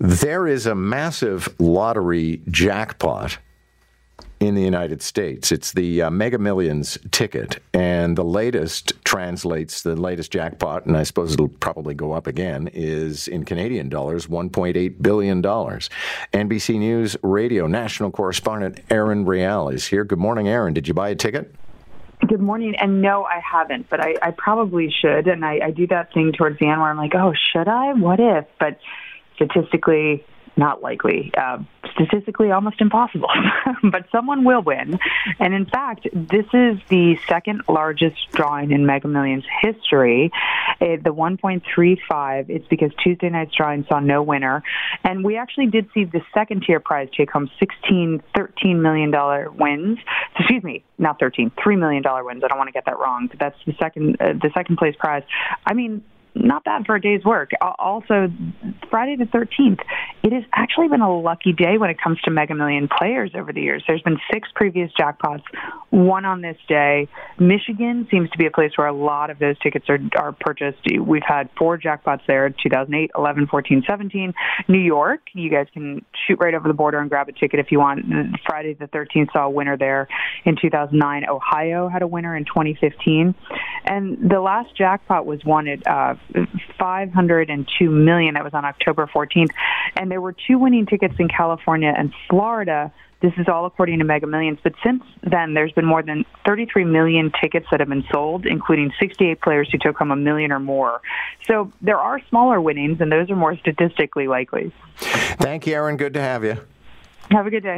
There is a massive lottery jackpot in the United States. It's the uh, Mega Millions ticket, and the latest translates the latest jackpot, and I suppose it'll probably go up again, is in Canadian dollars, $1.8 billion. NBC News Radio national correspondent Erin Real is here. Good morning, Erin. Did you buy a ticket? Good morning. And no, I haven't, but I, I probably should. And I, I do that thing towards the end where I'm like, oh, should I? What if? But statistically, not likely. Uh, statistically, almost impossible. but someone will win. And in fact, this is the second largest drawing in Mega Millions history. Uh, the 1.35, it's because Tuesday night's drawing saw no winner. And we actually did see the second tier prize take home 16, 13 million dollar wins. Excuse me, not 13, 3 million dollar wins. I don't want to get that wrong. But that's the second, uh, the second place prize. I mean, not bad for a day's work. Also, Friday the 13th, it has actually been a lucky day when it comes to Mega Million players over the years. There's been six previous jackpots, one on this day. Michigan seems to be a place where a lot of those tickets are, are purchased. We've had four jackpots there 2008, 11, 14, 17. New York, you guys can shoot right over the border and grab a ticket if you want. Friday the 13th saw a winner there in 2009. Ohio had a winner in 2015. And the last jackpot was won at uh, 502 million. That was on October 14th. And there were two winning tickets in California and Florida. This is all according to Mega Millions. But since then, there's been more than 33 million tickets that have been sold, including 68 players who took home a million or more. So there are smaller winnings, and those are more statistically likely. Thank you, Erin. Good to have you. Have a good day.